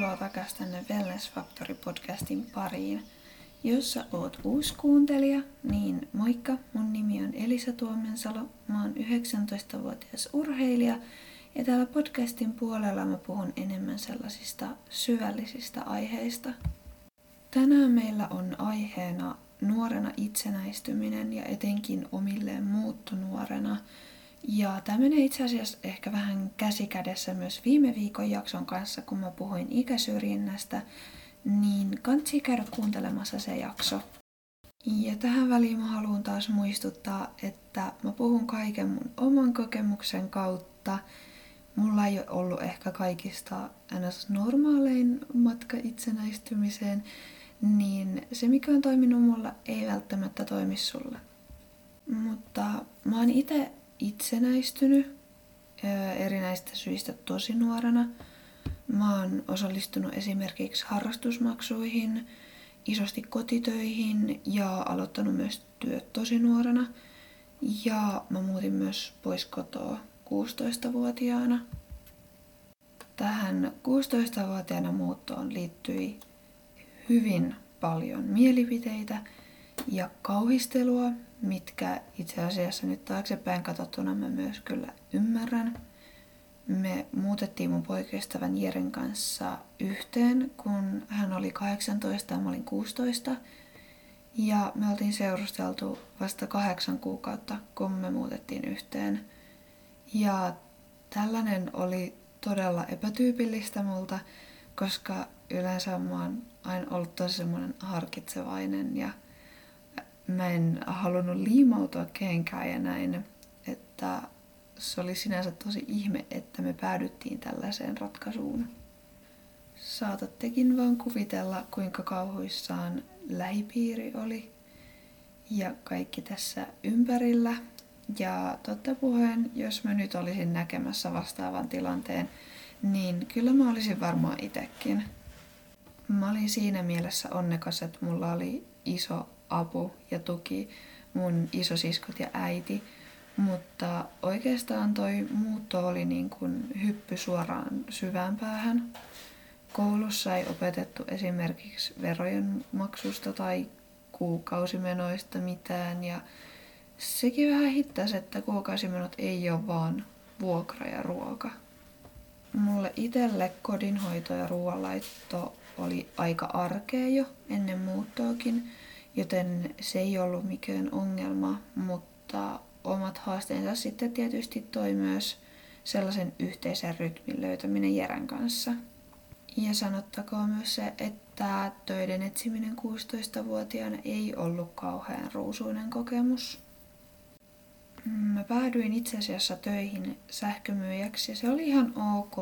tervetuloa takaisin tänne Wellness Factory podcastin pariin. Jos sä oot uusi kuuntelija, niin moikka, mun nimi on Elisa Tuomensalo, mä oon 19-vuotias urheilija ja täällä podcastin puolella mä puhun enemmän sellaisista syvällisistä aiheista. Tänään meillä on aiheena nuorena itsenäistyminen ja etenkin omilleen muuttunuorena – ja tämä menee itse asiassa ehkä vähän käsikädessä myös viime viikon jakson kanssa, kun mä puhuin ikäsyrjinnästä, niin kansi käydä kuuntelemassa se jakso. Ja tähän väliin mä haluan taas muistuttaa, että mä puhun kaiken mun oman kokemuksen kautta. Mulla ei ole ollut ehkä kaikista ns. normaalein matka itsenäistymiseen, niin se mikä on toiminut mulla ei välttämättä toimi sulle. Mutta mä oon itse itsenäistynyt erinäistä syistä tosi nuorena. Mä oon osallistunut esimerkiksi harrastusmaksuihin, isosti kotitöihin ja aloittanut myös työt tosi nuorena. Ja mä muutin myös pois kotoa 16-vuotiaana. Tähän 16-vuotiaana muuttoon liittyi hyvin paljon mielipiteitä ja kauhistelua mitkä itse asiassa nyt taaksepäin katsottuna mä myös kyllä ymmärrän. Me muutettiin mun poikaystävän Jeren kanssa yhteen, kun hän oli 18 ja mä olin 16. Ja me oltiin seurusteltu vasta kahdeksan kuukautta, kun me muutettiin yhteen. Ja tällainen oli todella epätyypillistä multa, koska yleensä mä oon aina ollut tosi semmoinen harkitsevainen ja mä en halunnut liimautua kenkään ja näin, että se oli sinänsä tosi ihme, että me päädyttiin tällaiseen ratkaisuun. Saatattekin vaan kuvitella, kuinka kauhuissaan lähipiiri oli ja kaikki tässä ympärillä. Ja totta puheen, jos mä nyt olisin näkemässä vastaavan tilanteen, niin kyllä mä olisin varmaan itekin. Mä olin siinä mielessä onnekas, että mulla oli iso apu ja tuki mun isosiskot ja äiti. Mutta oikeastaan toi muutto oli niin kuin hyppy suoraan syvään päähän. Koulussa ei opetettu esimerkiksi verojen maksusta tai kuukausimenoista mitään ja sekin vähän hittäisi, että kuukausimenot ei ole vaan vuokra ja ruoka. Mulle itselle kodinhoito ja ruoanlaitto oli aika arkea jo ennen muuttoakin, joten se ei ollut mikään ongelma, mutta omat haasteensa sitten tietysti toi myös sellaisen yhteisen rytmin löytäminen Järän kanssa. Ja sanottakoon myös se, että töiden etsiminen 16-vuotiaana ei ollut kauhean ruusuinen kokemus. Mä päädyin itse asiassa töihin sähkömyyjäksi ja se oli ihan ok.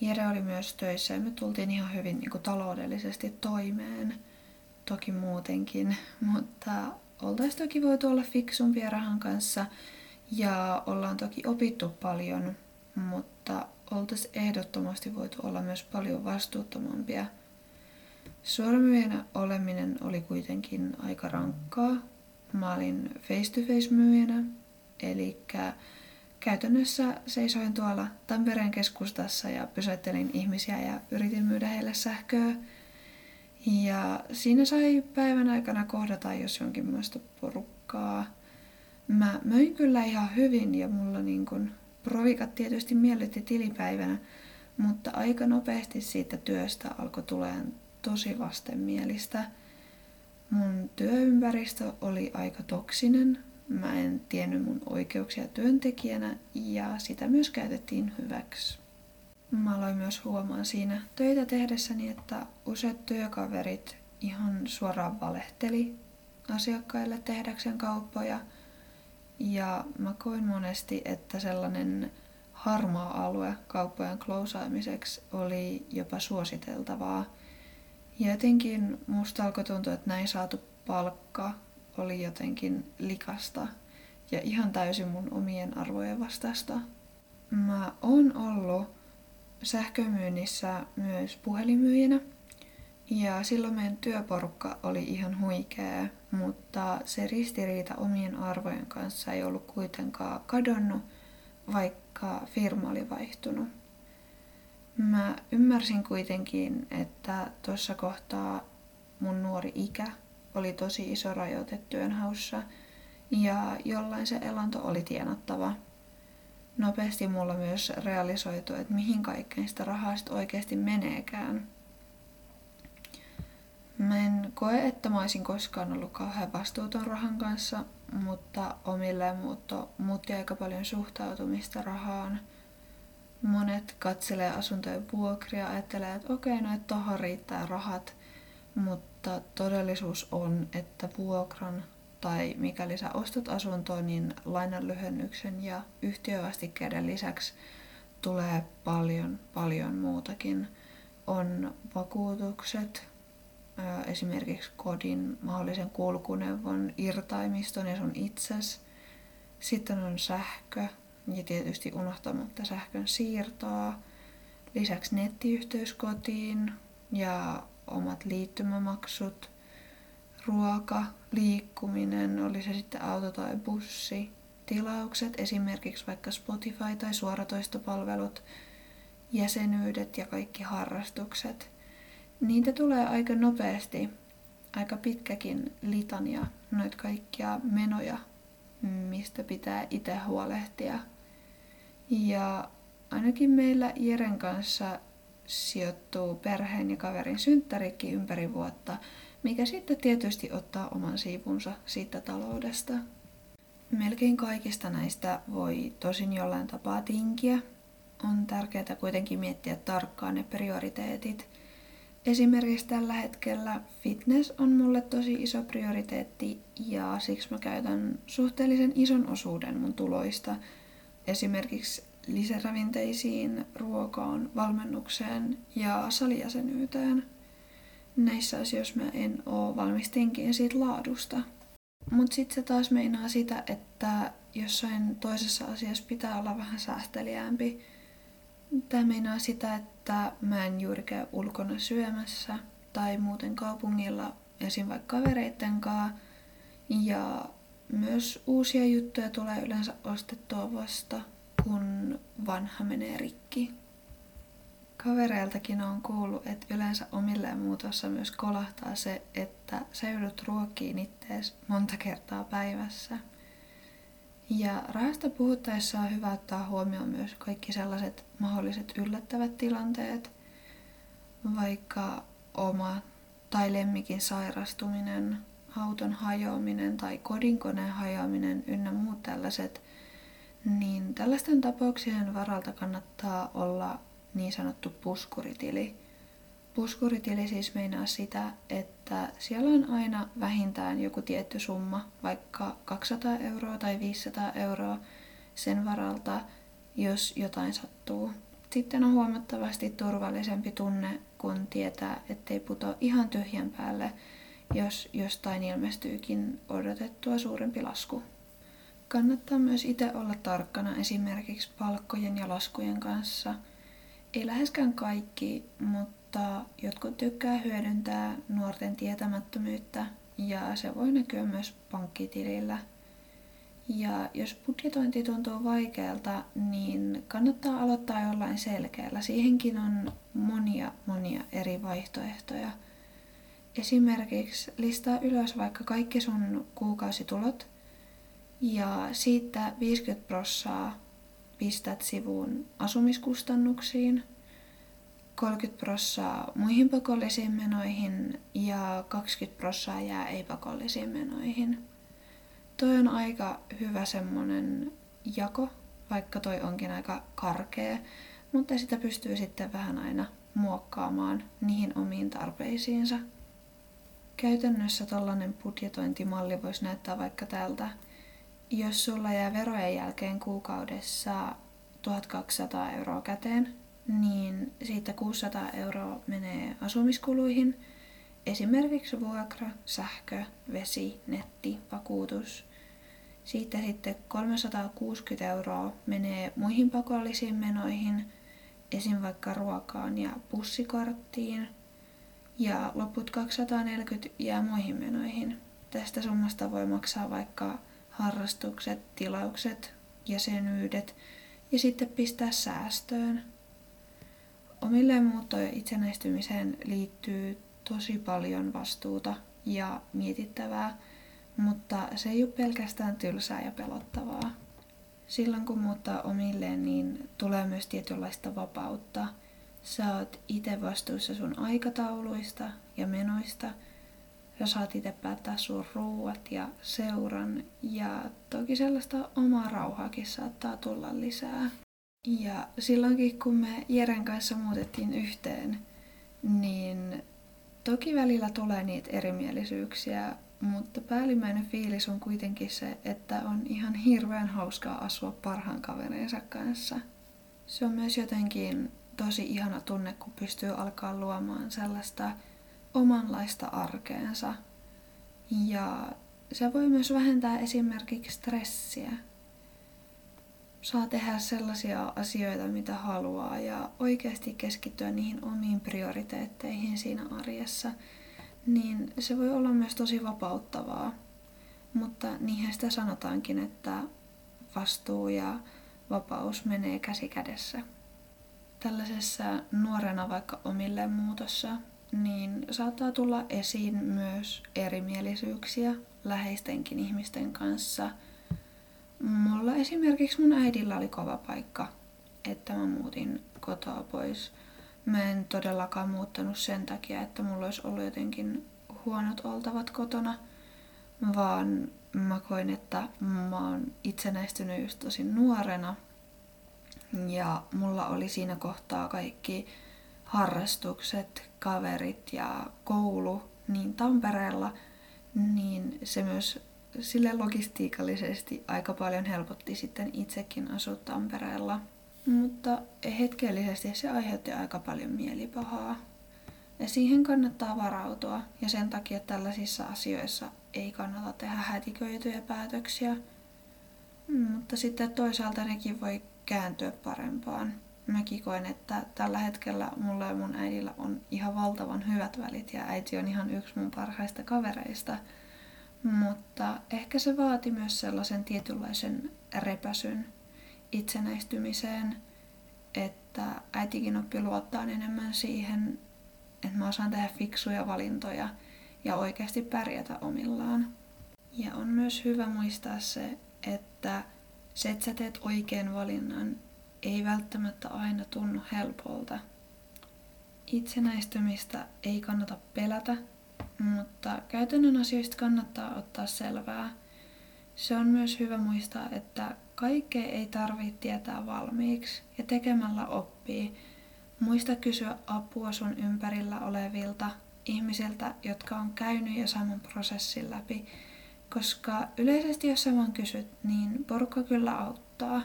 Jere oli myös töissä ja me tultiin ihan hyvin niin kuin, taloudellisesti toimeen toki muutenkin, mutta oltaisiin toki voitu olla fiksumpia rahan kanssa ja ollaan toki opittu paljon, mutta oltaisiin ehdottomasti voitu olla myös paljon vastuuttomampia. Suoramyyjänä oleminen oli kuitenkin aika rankkaa. Mä olin face-to-face myyjänä, eli käytännössä seisoin tuolla Tampereen keskustassa ja pysäyttelin ihmisiä ja yritin myydä heille sähköä ja siinä sai päivän aikana kohdata jos jonkinlaista porukkaa. Mä möin kyllä ihan hyvin ja mulla niin kun provikat tietysti miellytti tilipäivänä, mutta aika nopeasti siitä työstä alkoi tulemaan tosi vastenmielistä. Mun työympäristö oli aika toksinen. Mä en tiennyt mun oikeuksia työntekijänä ja sitä myös käytettiin hyväksi. Mä aloin myös huomaan siinä töitä tehdessäni, että useat työkaverit ihan suoraan valehteli asiakkaille tehdäkseen kauppoja. Ja mä koin monesti, että sellainen harmaa alue kauppojen klousaamiseksi oli jopa suositeltavaa. Ja jotenkin musta alkoi tuntua, että näin saatu palkka oli jotenkin likasta ja ihan täysin mun omien arvojen vastaista. Mä oon ollut sähkömyynnissä myös puhelimyyjänä. Ja silloin meidän työporukka oli ihan huikea, mutta se ristiriita omien arvojen kanssa ei ollut kuitenkaan kadonnut, vaikka firma oli vaihtunut. Mä ymmärsin kuitenkin, että tuossa kohtaa mun nuori ikä oli tosi iso rajoite työnhaussa ja jollain se elanto oli tienattava. Nopeasti mulla myös realisoitu, että mihin kaikkeen sitä rahaa oikeasti meneekään. Mä en koe, että mä olisin koskaan ollut kauhean vastuuton rahan kanssa, mutta omilleen muutto muutti aika paljon suhtautumista rahaan. Monet katselee asuntojen vuokria, ajattelee, että okei, no että tohon riittää rahat, mutta todellisuus on, että vuokran tai mikäli sä ostat asuntoa, niin lainan lyhennyksen ja yhtiövastikkeiden lisäksi tulee paljon, paljon muutakin. On vakuutukset, esimerkiksi kodin mahdollisen kulkuneuvon irtaimiston ja sun itses. Sitten on sähkö ja tietysti unohtamatta sähkön siirtoa. Lisäksi nettiyhteys kotiin ja omat liittymämaksut, ruoka, liikkuminen, oli se sitten auto tai bussi, tilaukset, esimerkiksi vaikka Spotify tai suoratoistopalvelut, jäsenyydet ja kaikki harrastukset – niitä tulee aika nopeasti, aika pitkäkin litania, noita kaikkia menoja, mistä pitää itse huolehtia. Ja ainakin meillä Jeren kanssa sijoittuu perheen ja kaverin synttärikin ympäri vuotta, mikä sitten tietysti ottaa oman siivunsa siitä taloudesta. Melkein kaikista näistä voi tosin jollain tapaa tinkiä. On tärkeää kuitenkin miettiä tarkkaan ne prioriteetit – Esimerkiksi tällä hetkellä fitness on mulle tosi iso prioriteetti ja siksi mä käytän suhteellisen ison osuuden mun tuloista esimerkiksi lisäravinteisiin, ruokaan, valmennukseen ja salijäsenyyteen. Näissä asioissa mä en oo valmis tinkiin siitä laadusta. Mut sit se taas meinaa sitä, että jossain toisessa asiassa pitää olla vähän säästeliäämpi Tämä meinaa sitä, että mä en juuri käy ulkona syömässä tai muuten kaupungilla esim. vaikka kavereitten kanssa. Ja myös uusia juttuja tulee yleensä ostettua vasta, kun vanha menee rikki. Kavereiltakin on kuullut, että yleensä omilleen muutossa myös kolahtaa se, että sä joudut ruokkiin ittees monta kertaa päivässä – ja rahasta puhuttaessa on hyvä ottaa huomioon myös kaikki sellaiset mahdolliset yllättävät tilanteet, vaikka oma tai lemmikin sairastuminen, auton hajoaminen tai kodinkoneen hajoaminen ynnä muut tällaiset, niin tällaisten tapauksien varalta kannattaa olla niin sanottu puskuritili – Puskuritili siis meinaa sitä, että siellä on aina vähintään joku tietty summa, vaikka 200 euroa tai 500 euroa sen varalta, jos jotain sattuu. Sitten on huomattavasti turvallisempi tunne, kun tietää, ettei puto ihan tyhjän päälle, jos jostain ilmestyykin odotettua suurempi lasku. Kannattaa myös itse olla tarkkana esimerkiksi palkkojen ja laskujen kanssa. Ei läheskään kaikki, mutta jotkut tykkää hyödyntää nuorten tietämättömyyttä ja se voi näkyä myös pankkitilillä. Ja jos budjetointi tuntuu vaikealta, niin kannattaa aloittaa jollain selkeällä. Siihenkin on monia monia eri vaihtoehtoja. Esimerkiksi listaa ylös vaikka kaikki sun kuukausitulot ja siitä 50 prossaa pistät sivuun asumiskustannuksiin – 30 prossaa muihin pakollisiin menoihin ja 20 prossaa jää ei-pakollisiin menoihin. Toi on aika hyvä semmonen jako, vaikka toi onkin aika karkea, mutta sitä pystyy sitten vähän aina muokkaamaan niihin omiin tarpeisiinsa. Käytännössä tällainen budjetointimalli voisi näyttää vaikka tältä. Jos sulla jää verojen jälkeen kuukaudessa 1200 euroa käteen, niin siitä 600 euroa menee asumiskuluihin, esimerkiksi vuokra, sähkö, vesi, netti, vakuutus. Siitä sitten 360 euroa menee muihin pakollisiin menoihin, esim. vaikka ruokaan ja bussikorttiin, ja loput 240 jää muihin menoihin. Tästä summasta voi maksaa vaikka harrastukset, tilaukset, jäsenyydet ja sitten pistää säästöön omilleen muuttoon ja itsenäistymiseen liittyy tosi paljon vastuuta ja mietittävää, mutta se ei ole pelkästään tylsää ja pelottavaa. Silloin kun muuttaa omilleen, niin tulee myös tietynlaista vapautta. Sä oot itse vastuussa sun aikatauluista ja menoista. Sä saat itse päättää sun ruuat ja seuran. Ja toki sellaista omaa rauhaakin saattaa tulla lisää. Ja silloinkin kun me Jeren kanssa muutettiin yhteen, niin toki välillä tulee niitä erimielisyyksiä, mutta päällimmäinen fiilis on kuitenkin se, että on ihan hirveän hauskaa asua parhaan kavereensa kanssa. Se on myös jotenkin tosi ihana tunne, kun pystyy alkaa luomaan sellaista omanlaista arkeensa. Ja se voi myös vähentää esimerkiksi stressiä. Saa tehdä sellaisia asioita, mitä haluaa ja oikeasti keskittyä niihin omiin prioriteetteihin siinä arjessa – niin se voi olla myös tosi vapauttavaa. Mutta niinhän sitä sanotaankin, että vastuu ja vapaus menee käsi kädessä. Tällaisessa nuorena vaikka omille muutossa, niin saattaa tulla esiin myös erimielisyyksiä läheistenkin ihmisten kanssa. Mulla esimerkiksi mun äidillä oli kova paikka, että mä muutin kotoa pois Mä en todellakaan muuttanut sen takia, että mulla olisi ollut jotenkin huonot oltavat kotona, vaan mä koin, että mä oon itsenäistynyt just tosi nuorena. Ja mulla oli siinä kohtaa kaikki harrastukset, kaverit ja koulu niin Tampereella, niin se myös sille logistiikallisesti aika paljon helpotti sitten itsekin asua Tampereella. Mutta hetkellisesti se aiheutti aika paljon mielipahaa. Ja siihen kannattaa varautua ja sen takia tällaisissa asioissa ei kannata tehdä hätiköityjä päätöksiä. Mutta sitten toisaalta nekin voi kääntyä parempaan. Mäkin koen, että tällä hetkellä mulla ja mun äidillä on ihan valtavan hyvät välit ja äiti on ihan yksi mun parhaista kavereista. Mutta ehkä se vaati myös sellaisen tietynlaisen repäsyn itsenäistymiseen, että äitikin oppi luottaa enemmän siihen, että mä osaan tehdä fiksuja valintoja ja oikeasti pärjätä omillaan. Ja on myös hyvä muistaa se, että se, että sä teet oikean valinnan, ei välttämättä aina tunnu helpolta. Itsenäistymistä ei kannata pelätä, mutta käytännön asioista kannattaa ottaa selvää. Se on myös hyvä muistaa, että Kaikkea ei tarvitse tietää valmiiksi ja tekemällä oppii. Muista kysyä apua sun ympärillä olevilta ihmisiltä, jotka on käynyt jo saman prosessin läpi, koska yleisesti jos sä vaan kysyt, niin porukka kyllä auttaa.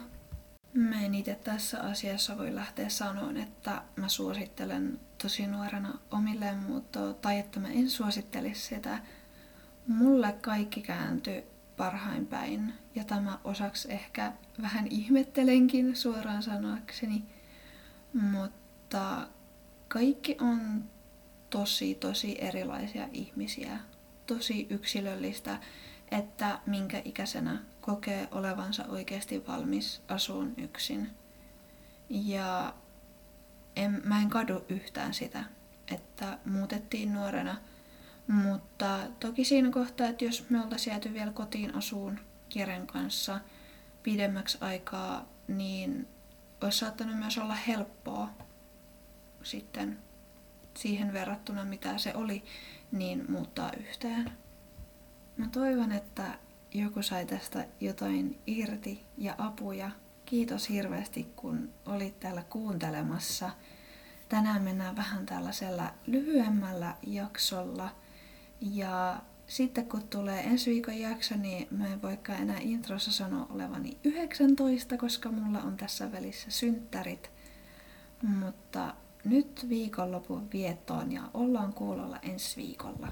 Mä en itse tässä asiassa voi lähteä sanomaan, että mä suosittelen tosi nuorena omilleen muuttoa tai että mä en suosittelisi sitä. Mulle kaikki kääntyi parhain päin. Ja tämä osaksi ehkä vähän ihmettelenkin suoraan sanoakseni. Mutta kaikki on tosi, tosi erilaisia ihmisiä. Tosi yksilöllistä, että minkä ikäisenä kokee olevansa oikeasti valmis asuun yksin. Ja en, mä en kadu yhtään sitä, että muutettiin nuorena – mutta toki siinä kohtaa, että jos me oltaisiin jääty vielä kotiin asuun Jeren kanssa pidemmäksi aikaa, niin olisi saattanut myös olla helppoa sitten siihen verrattuna, mitä se oli, niin muuttaa yhteen. Mä toivon, että joku sai tästä jotain irti ja apuja. Kiitos hirveästi, kun olit täällä kuuntelemassa. Tänään mennään vähän tällaisella lyhyemmällä jaksolla – ja sitten kun tulee ensi viikon jakso, niin mä en voikaan enää introssa sanoa olevani 19, koska mulla on tässä välissä synttärit. Mutta nyt viikonlopun viettoon ja ollaan kuulolla ensi viikolla.